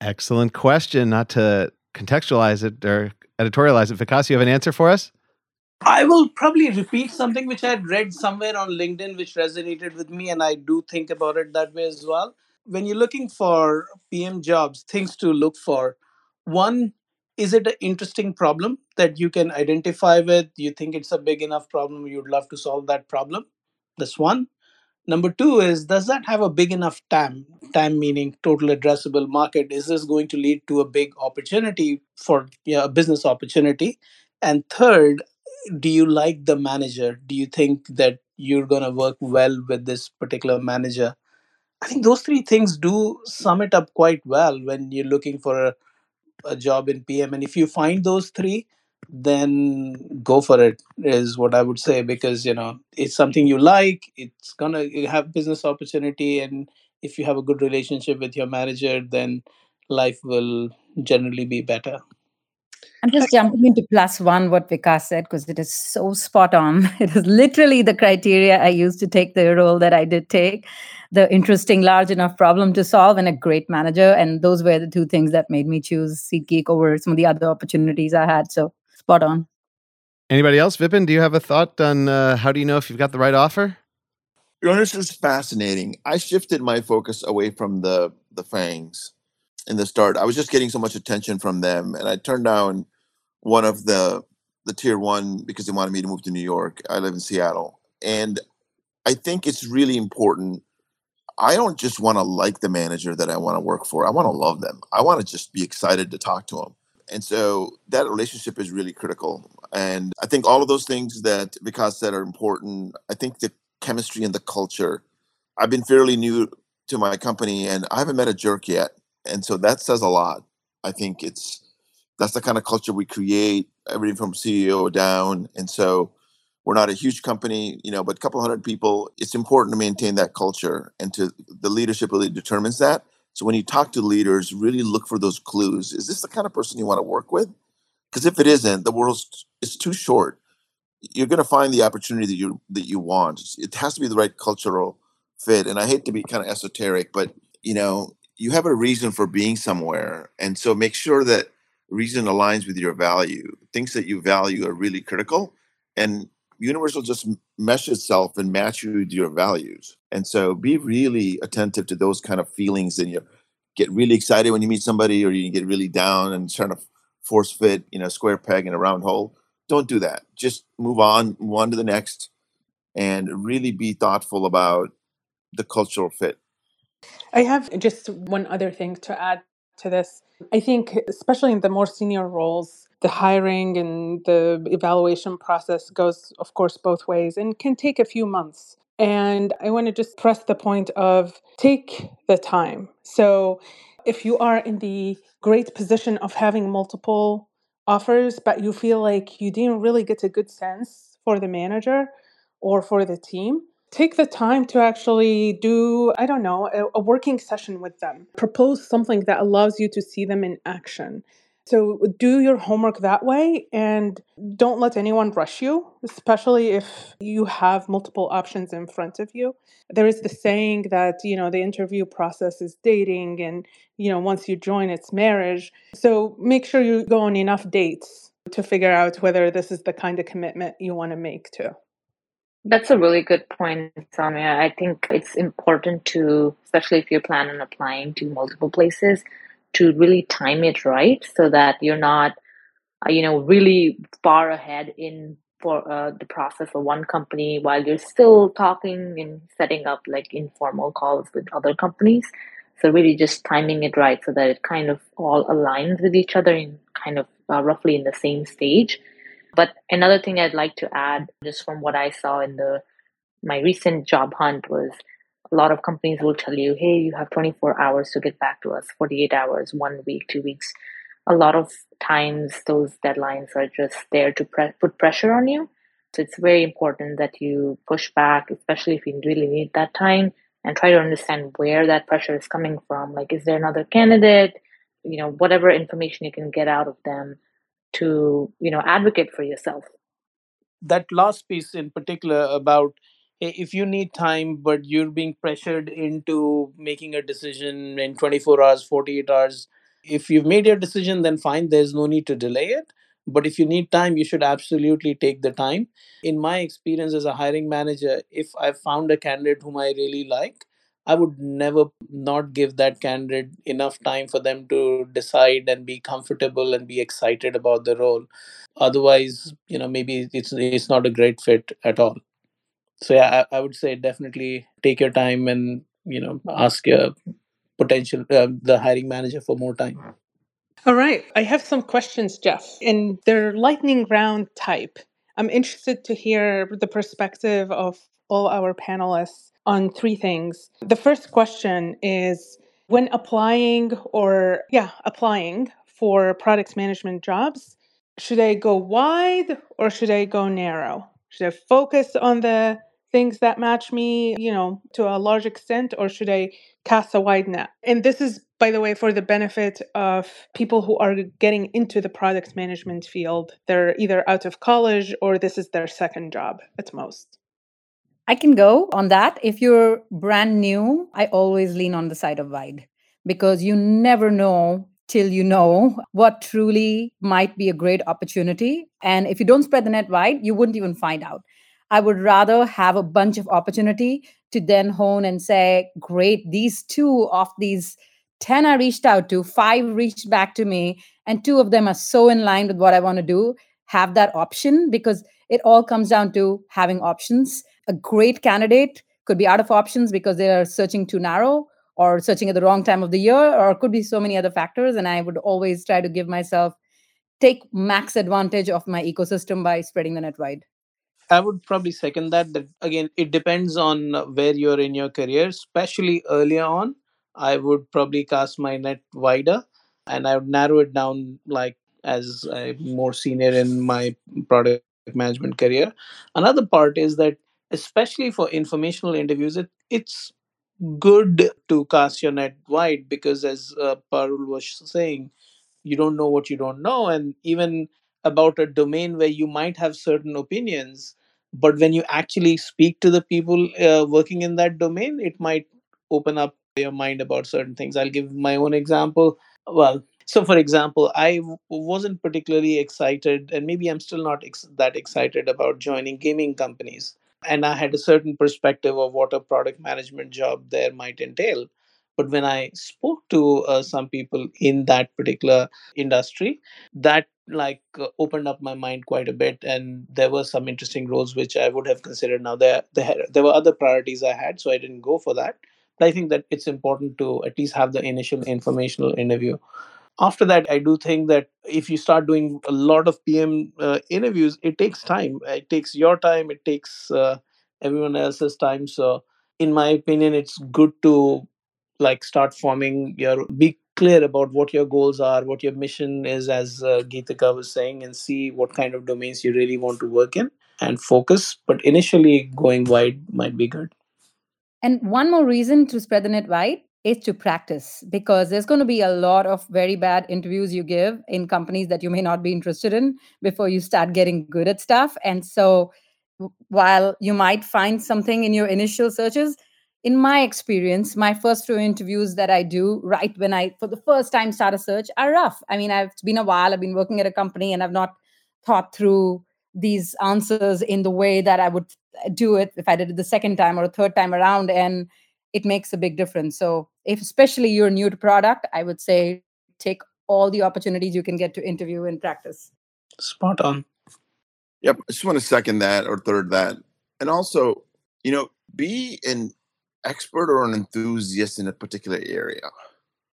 Excellent question. Not to contextualize it or editorialize it, Vikas, you have an answer for us? I will probably repeat something which I had read somewhere on LinkedIn, which resonated with me, and I do think about it that way as well. When you're looking for PM jobs, things to look for one, is it an interesting problem that you can identify with? You think it's a big enough problem, you'd love to solve that problem? That's one. Number two is does that have a big enough TAM? TAM meaning total addressable market. Is this going to lead to a big opportunity for yeah, a business opportunity? And third, do you like the manager? Do you think that you're going to work well with this particular manager? I think those three things do sum it up quite well when you're looking for a, a job in PM. And if you find those three, then go for it is what i would say because you know it's something you like it's gonna have business opportunity and if you have a good relationship with your manager then life will generally be better I'm just jumping into plus one what Vikas said because it is so spot on. It is literally the criteria I used to take the role that I did take the interesting, large enough problem to solve, and a great manager. And those were the two things that made me choose SeatGeek over some of the other opportunities I had. So spot on. Anybody else? Vipin, do you have a thought on uh, how do you know if you've got the right offer? This is fascinating. I shifted my focus away from the the FAANGs in the start. I was just getting so much attention from them, and I turned down one of the the tier one because they wanted me to move to New York. I live in Seattle, and I think it's really important. I don't just want to like the manager that I want to work for. I want to love them. I want to just be excited to talk to them. And so that relationship is really critical. And I think all of those things that Vikas said are important. I think the chemistry and the culture. I've been fairly new to my company and I haven't met a jerk yet. And so that says a lot. I think it's that's the kind of culture we create, everything from CEO down. And so we're not a huge company, you know, but a couple hundred people. It's important to maintain that culture and to the leadership really determines that. So when you talk to leaders, really look for those clues. Is this the kind of person you want to work with? Because if it isn't, the world's it's too short. You're going to find the opportunity that you that you want. It has to be the right cultural fit. And I hate to be kind of esoteric, but you know, you have a reason for being somewhere, and so make sure that reason aligns with your value. Things that you value are really critical, and universal just mesh itself and match you with your values. And so be really attentive to those kind of feelings and you get really excited when you meet somebody or you get really down and trying to force fit, you know, square peg in a round hole. Don't do that. Just move on, move on to the next and really be thoughtful about the cultural fit. I have just one other thing to add to this. I think, especially in the more senior roles, the hiring and the evaluation process goes, of course, both ways and can take a few months. And I want to just press the point of take the time. So, if you are in the great position of having multiple offers, but you feel like you didn't really get a good sense for the manager or for the team, take the time to actually do, I don't know, a, a working session with them. Propose something that allows you to see them in action. So do your homework that way and don't let anyone rush you, especially if you have multiple options in front of you. There is the saying that, you know, the interview process is dating and, you know, once you join it's marriage. So make sure you go on enough dates to figure out whether this is the kind of commitment you want to make to. That's a really good point, Soumeya. I think it's important to, especially if you plan on applying to multiple places, to really time it right so that you're not uh, you know really far ahead in for uh, the process for one company while you're still talking and setting up like informal calls with other companies. So really just timing it right so that it kind of all aligns with each other in kind of uh, roughly in the same stage. But another thing i'd like to add just from what i saw in the my recent job hunt was a lot of companies will tell you, hey, you have 24 hours to get back to us, 48 hours, one week, two weeks. A lot of times, those deadlines are just there to pre- put pressure on you. So it's very important that you push back, especially if you really need that time, and try to understand where that pressure is coming from. Like, is there another candidate? You know, whatever information you can get out of them to, you know, advocate for yourself. That last piece in particular about if you need time but you're being pressured into making a decision in 24 hours 48 hours if you've made your decision then fine there's no need to delay it. But if you need time you should absolutely take the time. In my experience as a hiring manager if i found a candidate whom i really like i would never not give that candidate enough time for them to decide and be comfortable and be excited about the role. Otherwise you know maybe it's it's not a great fit at all so yeah I, I, would say definitely take your time and you know ask your potential uh, the hiring manager for more time. All right. I have some questions jeff. And they're lightning round type i'm interested to hear the perspective of all our panelists on three things. The first question is when applying or yeah applying for product management jobs should i go wide or should i go narrow? Should I focus on the things that match me, you know, to a large extent, or should I cast a wide net? And this is, by the way, for the benefit of people who are getting into the product management field. They're either out of college or this is their second job at most. I can go on that. If you're brand new, I always lean on the side of wide because you never know till you know what truly might be a great opportunity. And if you don't spread the net wide, you wouldn't even find out. I would rather have a bunch of opportunity to then hone and say, great, these two of these 10 I reached out to, five reached back to me, and two of them are so in line with what I want to do. Have that option because it all comes down to having options. A great candidate could be out of options because they are searching too narrow or searching at the wrong time of the year or could be so many other factors and i would always try to give myself take max advantage of my ecosystem by spreading the net wide I would probably second that. That again, it depends on where you're in your career, especially earlier on. I would probably cast my net wider, and I would narrow it down like as more senior in my product management career. Another part is that, especially for informational interviews, it, it's good to cast your net wide because, as uh, Parul was saying, you don't know what you don't know, and even about a domain where you might have certain opinions but when you actually speak to the people uh, working in that domain it might open up your mind about certain things. I'll give my own example. Well so for example I w- wasn't particularly excited and maybe i'm still not ex- that excited about joining gaming companies. And i had a certain perspective of what a product management job there might entail. But when i spoke to uh, some people in that particular industry that like uh, opened up my mind quite a bit and there were some interesting roles which i would have considered now. There there, there were other priorities i had so i didn't go for that. But i think that it's important to at least have the initial informational interview. After that i do think that if you start doing a lot of pm uh, interviews it takes time. It takes your time. It takes uh, everyone else's time. So in my opinion it's good to like start forming your be clear about what your goals are what your mission is as uh, geetika was saying and see what kind of domains you really want to work in and focus. But initially going wide might be good. And one more reason to spread the net wide is to practice because there's going to be a lot of very bad interviews you give in companies that you may not be interested in before you start getting good at stuff. And so while you might find something in your initial searches in my experience, my first few interviews that I do right when I, for the first time, start a search are rough. I mean, I've, been a while. I've been working at a company and I've not thought through these answers in the way that I would uh, do it if I did it the second time or a third time around. And it makes a big difference. So, if especially you're new to product, I would say take all the opportunities you can get to interview and practice. Spot on. Yep. I just want to second that or third that. And also, you know, be in expert or an enthusiast in a particular area.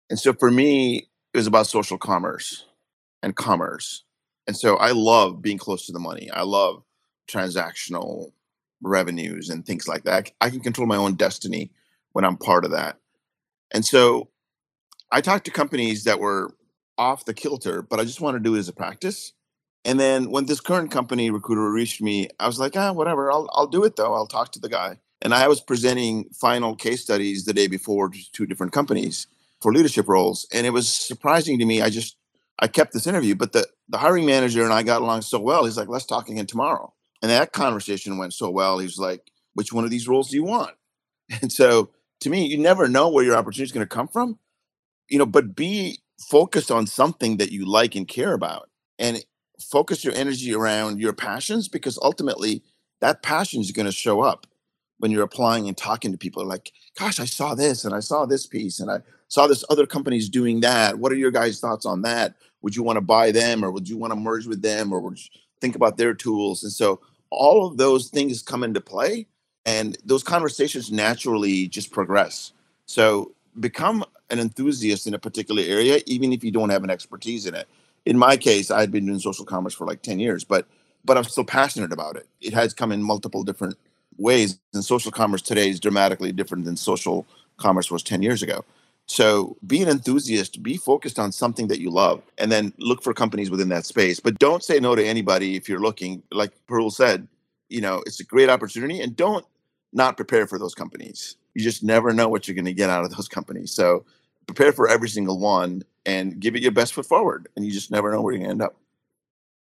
And so for me, it was about social commerce and commerce. And so I love being close to the money. I love transactional revenues and things like that. I can control my own destiny when I'm part of that. And so I talked to companies that were off the kilter, but I just want to do it as a practice. And then when this current company recruiter reached me, I was like, ah, whatever, I'll I'll do it though. I'll talk to the guy. And I was presenting final case studies the day before to two different companies for leadership roles. And it was surprising to me. I just, I kept this interview, but the, the hiring manager and I got along so well. He's like, let's talk again tomorrow. And that conversation went so well. He's like, which one of these roles do you want? And so to me, you never know where your opportunity is going to come from, you know, but be focused on something that you like and care about and focus your energy around your passions because ultimately that passion is going to show up when you're applying and talking to people like gosh i saw this and i saw this piece and i saw this other companies doing that. What are your guys thoughts on that? Would you want to buy them or would you want to merge with them or would you think about their tools? And so all of those things come into play and those conversations naturally just progress. So become an enthusiast in a particular area even if you don't have an expertise in it. In my case i'd been doing social commerce for like 10 years but but i'm still passionate about it. It has come in multiple different ways. And social commerce today is dramatically different than social commerce was 10 years ago. So be an enthusiast, be focused on something that you love, and then look for companies within that space. But don't say no to anybody if you're looking. Like Parul said, you know, it's a great opportunity, and don't not prepare for those companies. You just never know what you're going to get out of those companies. So prepare for every single one and give it your best foot forward, and you just never know where you're going to end up.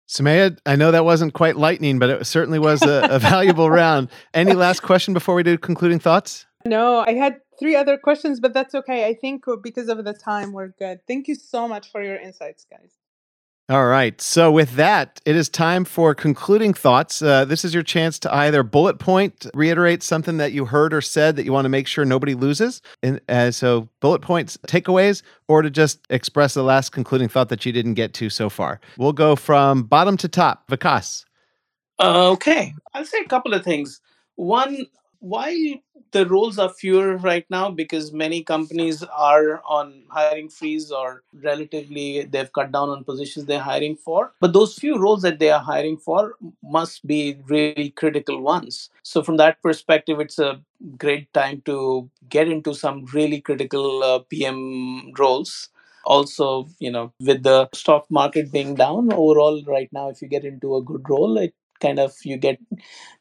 Soumeya, I know that wasn't quite lightning, but it certainly was a, a valuable round. Any last question before we do concluding thoughts? No, I had three other questions, but that's okay. I think because of the time, we're good. Thank you so much for your insights, guys. All right. So, with that, it is time for concluding thoughts. Uh, this is your chance to either bullet point, reiterate something that you heard or said that you want to make sure nobody loses. And uh, so, bullet points, takeaways, or to just express the last concluding thought that you didn't get to so far. We'll go from bottom to top. Vikas. Okay. I'll say a couple of things. One, Why the roles are fewer right now? Because many companies are on hiring freeze or relatively they've cut down on positions they're hiring for. But those few roles that they are hiring for must be really critical ones. So, from that perspective, it's a great time to get into some really critical uh, PM roles also you know with the stock market being down overall right now if you get into a good role it kind of you get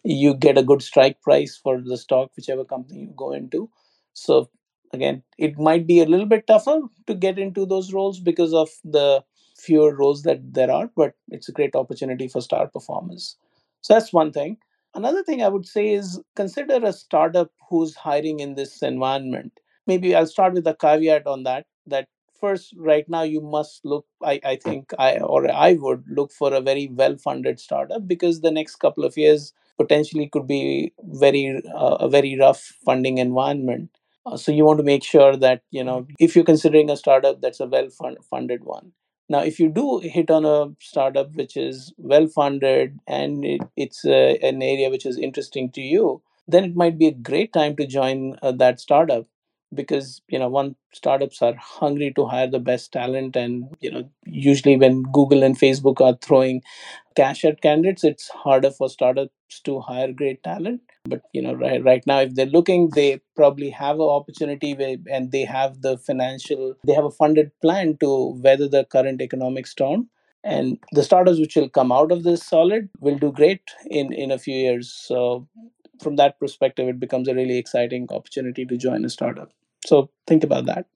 you get a good strike price for the stock whichever company you go into. So again it might be a little bit tougher to get into those roles because of the fewer roles that there are but it's a great opportunity for star performers. So that's one thing. Another thing i would say is consider a startup who's hiring in this environment. Maybe i'll start with a caveat on that that first right now you must look i, I think i or i would look for a very well funded startup because the next couple of years potentially could be very uh, a very rough funding environment. Uh, so you want to make sure that you know if you're considering a startup that's a well fund, funded one. Now if you do hit on a startup which is well funded and it, it's uh, an area which is interesting to you then it might be a great time to join uh, that startup because you know one startups are hungry to hire the best talent and you know usually when google and facebook are throwing cash at candidates it's harder for startups to hire great talent. But you know right, right now if they're looking they probably have an opportunity and they have the financial they have a funded plan to weather the current economic storm. And the startups which will come out of this solid will do great in in a few years. So from that perspective it becomes a really exciting opportunity to join a startup so think about that.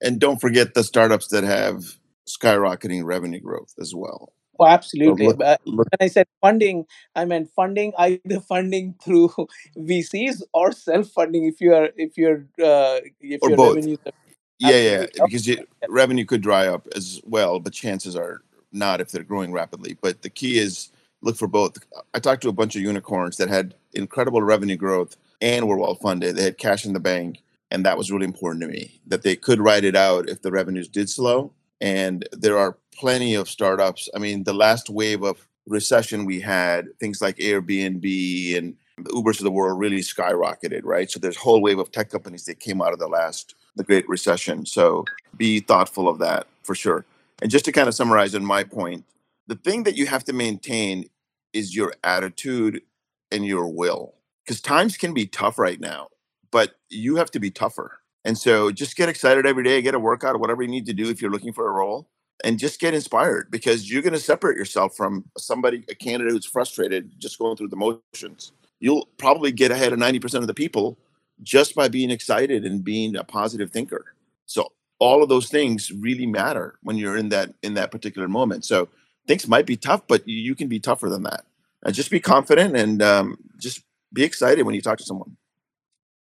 And don't forget the startups that have skyrocketing revenue growth as well. Oh, absolutely. So look, look. When I said funding, I meant funding either funding through VCs or self-funding if you are if you're uh, if or your both. revenues are yeah, yeah, because you, revenue could dry up as well, but chances are not if they're growing rapidly. But the key is look for both. I talked to a bunch of unicorns that had incredible revenue growth and were well funded. They had cash in the bank and that was really important to me that they could ride it out if the revenues did slow. And there are plenty of startups. I mean the last wave of recession we had things like airbnb and the ubers of the world really skyrocketed right? So there's a whole wave of tech companies that came out of the last the great recession. So be thoughtful of that for sure. And just to kind of summarize on my point the thing that you have to maintain is your attitude and your will because times can be tough right now but you have to be tougher. And so just get excited every day, get a workout, whatever you need to do if you're looking for a role, and just get inspired because you're going to separate yourself from somebody, a candidate who's frustrated, just going through the motions. You'll probably get ahead of 90% of the people just by being excited and being a positive thinker. So all of those things really matter when you're in that in that particular moment. So things might be tough, but you can be tougher than that. And just be confident and um, just be excited when you talk to someone.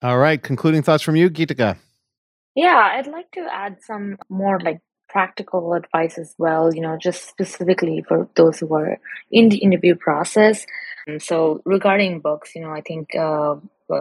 All right. Concluding thoughts from you, Geetika. Yeah, I'd like to add some more like practical advice as well, you know, just specifically for those who are in the interview process. And so, regarding books, you know, I think uh,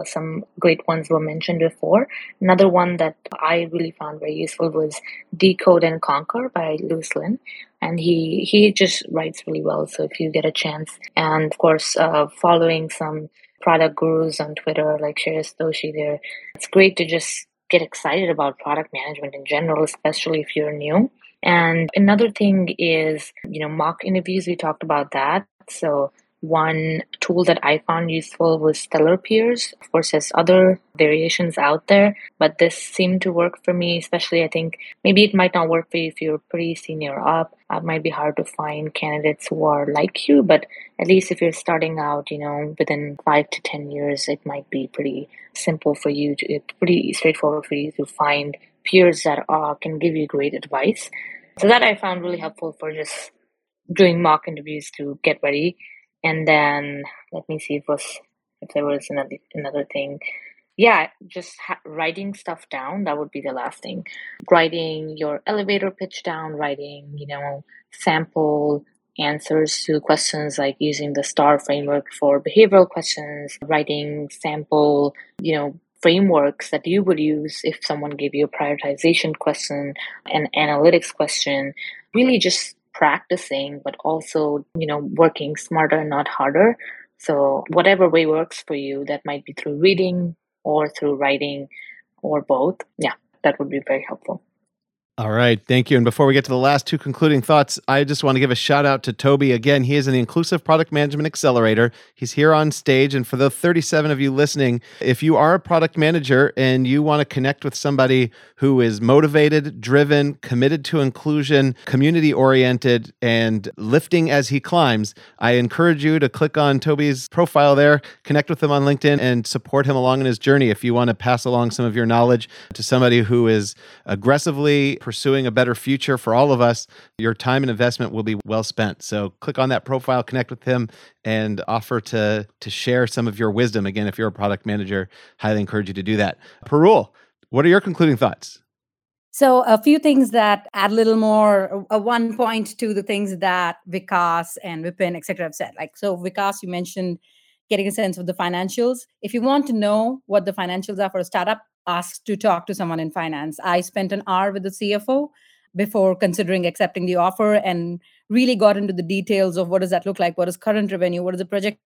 some great ones were mentioned before. Another one that I really found very useful was Decode and Conquer by Lewis Lin. And he, he just writes really well. So, if you get a chance, and of course, uh, following some product gurus on Twitter like Shreyas Doshi there. It's great to just get excited about product management in general, especially if you're new. And another thing is, you know, mock interviews. We talked about that. So one tool that I found useful was Stellar Peers. Of course, there's other variations out there, but this seemed to work for me, especially I think maybe it might not work for you if you're pretty senior up. It might be hard to find candidates who are like you, but at least if you're starting out, you know, within five to 10 years, it might be pretty simple for you to, pretty straightforward for you to find peers that are, can give you great advice. So that I found really helpful for just doing mock interviews to get ready and then let me see if was if there was another another thing. Yeah just ha- writing stuff down that would be the last thing. Writing your elevator pitch down writing you know sample answers to questions like using the star framework for behavioral questions writing sample you know frameworks that you would use if someone gave you a prioritization question an analytics question. Really just practicing but also you know working smarter not harder So, whatever way works for you, that might be through reading or through writing or both. Yeah, that would be very helpful. All right. Thank you. And before we get to the last two concluding thoughts, I just want to give a shout out to Toby. Again, he is in the Inclusive Product Management Accelerator. He's here on stage. And for the 37 of you listening, if you are a product manager and you want to connect with somebody who is motivated, driven, committed to inclusion, community oriented, and lifting as he climbs, I encourage you to click on Toby's profile there, connect with him on LinkedIn, and support him along in his journey if you want to pass along some of your knowledge to somebody who is aggressively pursuing a better future for all of us, your time and investment will be well spent. So click on that profile, connect with him, and offer to to share some of your wisdom. Again, if you're a product manager, highly encourage you to do that. Parul, what are your concluding thoughts? So a few things that add a little more, a one point to the things that Vikas and Vipin, et cetera, have said. Like, so Vikas, you mentioned getting a sense of the financials. If you want to know what the financials are for a startup, ask to talk to someone in finance. I spent an hour with the CFO before considering accepting the offer and really got into the details of what does that look like, what is current revenue, what does the projections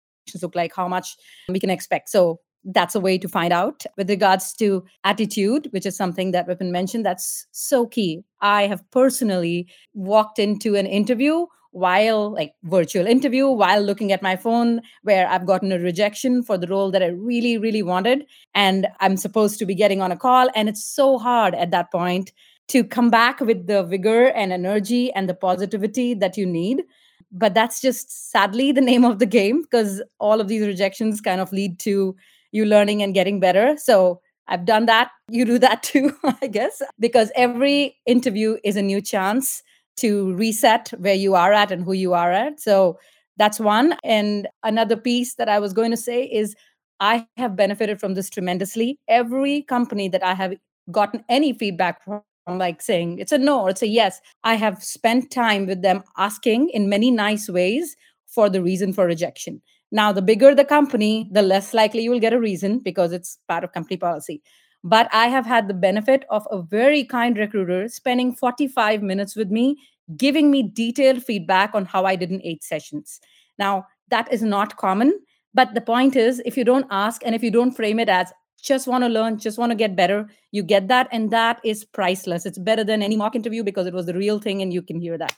look like, how much we can expect. So that's a way to find out. With regards to attitude, which is something that Vipin mentioned, that's so key. I have personally walked into an interview while like virtual interview while looking at my phone where i've gotten a rejection for the role that i really really wanted. And i'm supposed to be getting on a call. And it's so hard at that point to come back with the vigor and energy and the positivity that you need. But that's just sadly the name of the game because all of these rejections kind of lead to you learning and getting better. So I've done that. You do that too, I guess, because every interview is a new chance to reset where you are at and who you are at. So that's one. And another piece that I was going to say is I have benefited from this tremendously. Every company that I have gotten any feedback from, like saying it's a no or it's a yes, I have spent time with them asking in many nice ways for the reason for rejection. Now, the bigger the company, the less likely you will get a reason because it's part of company policy. But I have had the benefit of a very kind recruiter spending 45 minutes with me, giving me detailed feedback on how I did in eight sessions. Now, that is not common. But the point is, if you don't ask and if you don't frame it as just want to learn, just want to get better, you get that. And that is priceless. It's better than any mock interview because it was the real thing and you can hear that.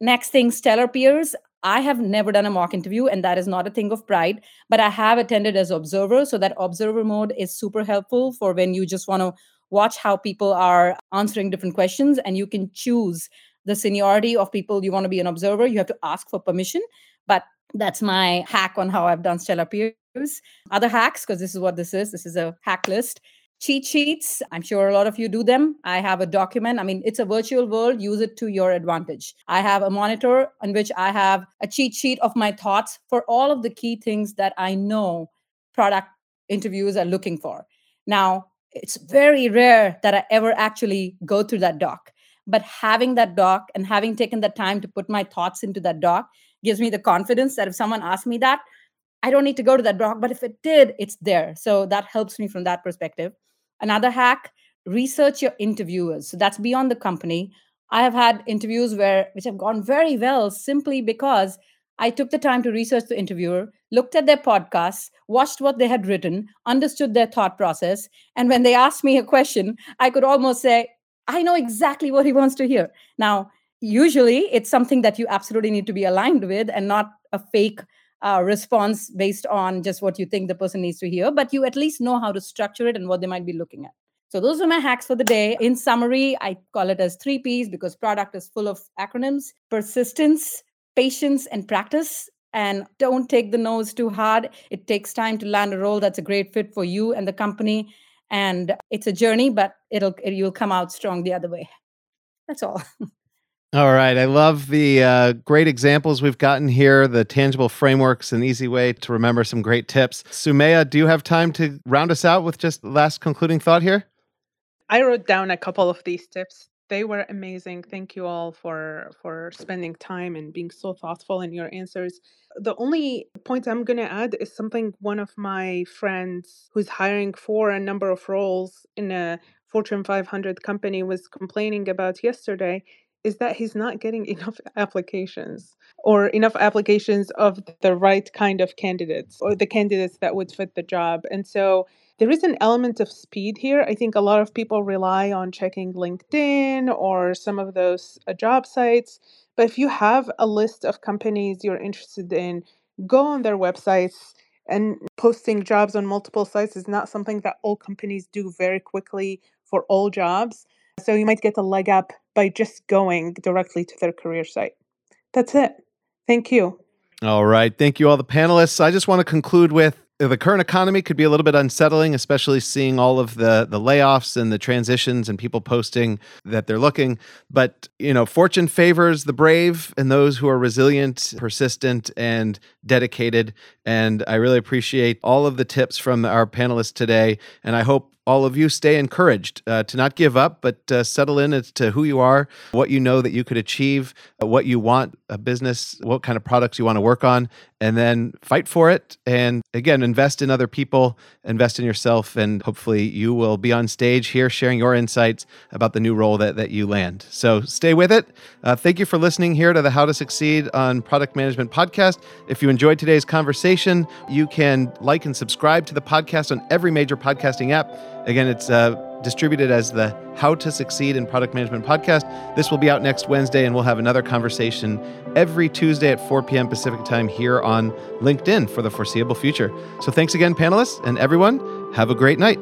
Next thing, stellar peers. I have never done a mock interview, and that is not a thing of pride, but I have attended as observer. So that observer mode is super helpful for when you just want to watch how people are answering different questions and you can choose the seniority of people you want to be an observer. You have to ask for permission. But that's my hack on how I've done stellar peers. Other hacks, because this is what this is. This is a hack list cheat sheets. I'm sure a lot of you do them. I have a document. I mean it's a virtual world. Use it to your advantage. I have a monitor on which i have a cheat sheet of my thoughts for all of the key things that i know product interviews are looking for. Now it's very rare that i ever actually go through that doc but having that doc and having taken the time to put my thoughts into that doc gives me the confidence that if someone asks me that I don't need to go to that doc, but if it did, it's there. So that helps me from that perspective. Another hack, research your interviewers. So that's beyond the company. I have had interviews where which have gone very well simply because I took the time to research the interviewer, looked at their podcasts, watched what they had written, understood their thought process, and when they asked me a question, I could almost say, I know exactly what he wants to hear. Now, usually it's something that you absolutely need to be aligned with and not a fake uh, response based on just what you think the person needs to hear, but you at least know how to structure it and what they might be looking at. So those are my hacks for the day. In summary, I call it as three P's because product is full of acronyms persistence, patience, and practice. And don't take the nose too hard. It takes time to land a role that's a great fit for you and the company. And it's a journey, but it'll it, you'll come out strong the other way. That's all. All right. I love the uh, great examples we've gotten here, the tangible frameworks, an easy way to remember some great tips. Soumeya, do you have time to round us out with just last concluding thought here? I wrote down a couple of these tips. They were amazing. Thank you all for for spending time and being so thoughtful in your answers. The only point I'm going to add is something one of my friends who's hiring for a number of roles in a Fortune 500 company was complaining about yesterday is that he's not getting enough applications or enough applications of the right kind of candidates or the candidates that would fit the job. And so there is an element of speed here. I think a lot of people rely on checking LinkedIn or some of those uh, job sites. But if you have a list of companies you're interested in, go on their websites. And posting jobs on multiple sites is not something that all companies do very quickly for all jobs. So you might get a leg up by just going directly to their career site. That's it. Thank you. All right. Thank you, all the panelists. I just want to conclude with uh, the current economy could be a little bit unsettling, especially seeing all of the the layoffs and the transitions and people posting that they're looking. But you know, fortune favors the brave and those who are resilient, persistent, and dedicated. And I really appreciate all of the tips from our panelists today. And I hope all of you stay encouraged uh, to not give up, but uh, settle in as to who you are, what you know that you could achieve, uh, what you want a business, what kind of products you want to work on, and then fight for it. And again, invest in other people, invest in yourself, and hopefully you will be on stage here sharing your insights about the new role that, that you land. So stay with it. Uh, thank you for listening here to the How to Succeed on Product Management podcast. If you enjoyed today's conversation, you can like and subscribe to the podcast on every major podcasting app. Again, it's uh, distributed as the How to Succeed in Product Management podcast. This will be out next Wednesday, and we'll have another conversation every Tuesday at 4 p.m. Pacific time here on LinkedIn for the foreseeable future. So thanks again, panelists, and everyone, have a great night.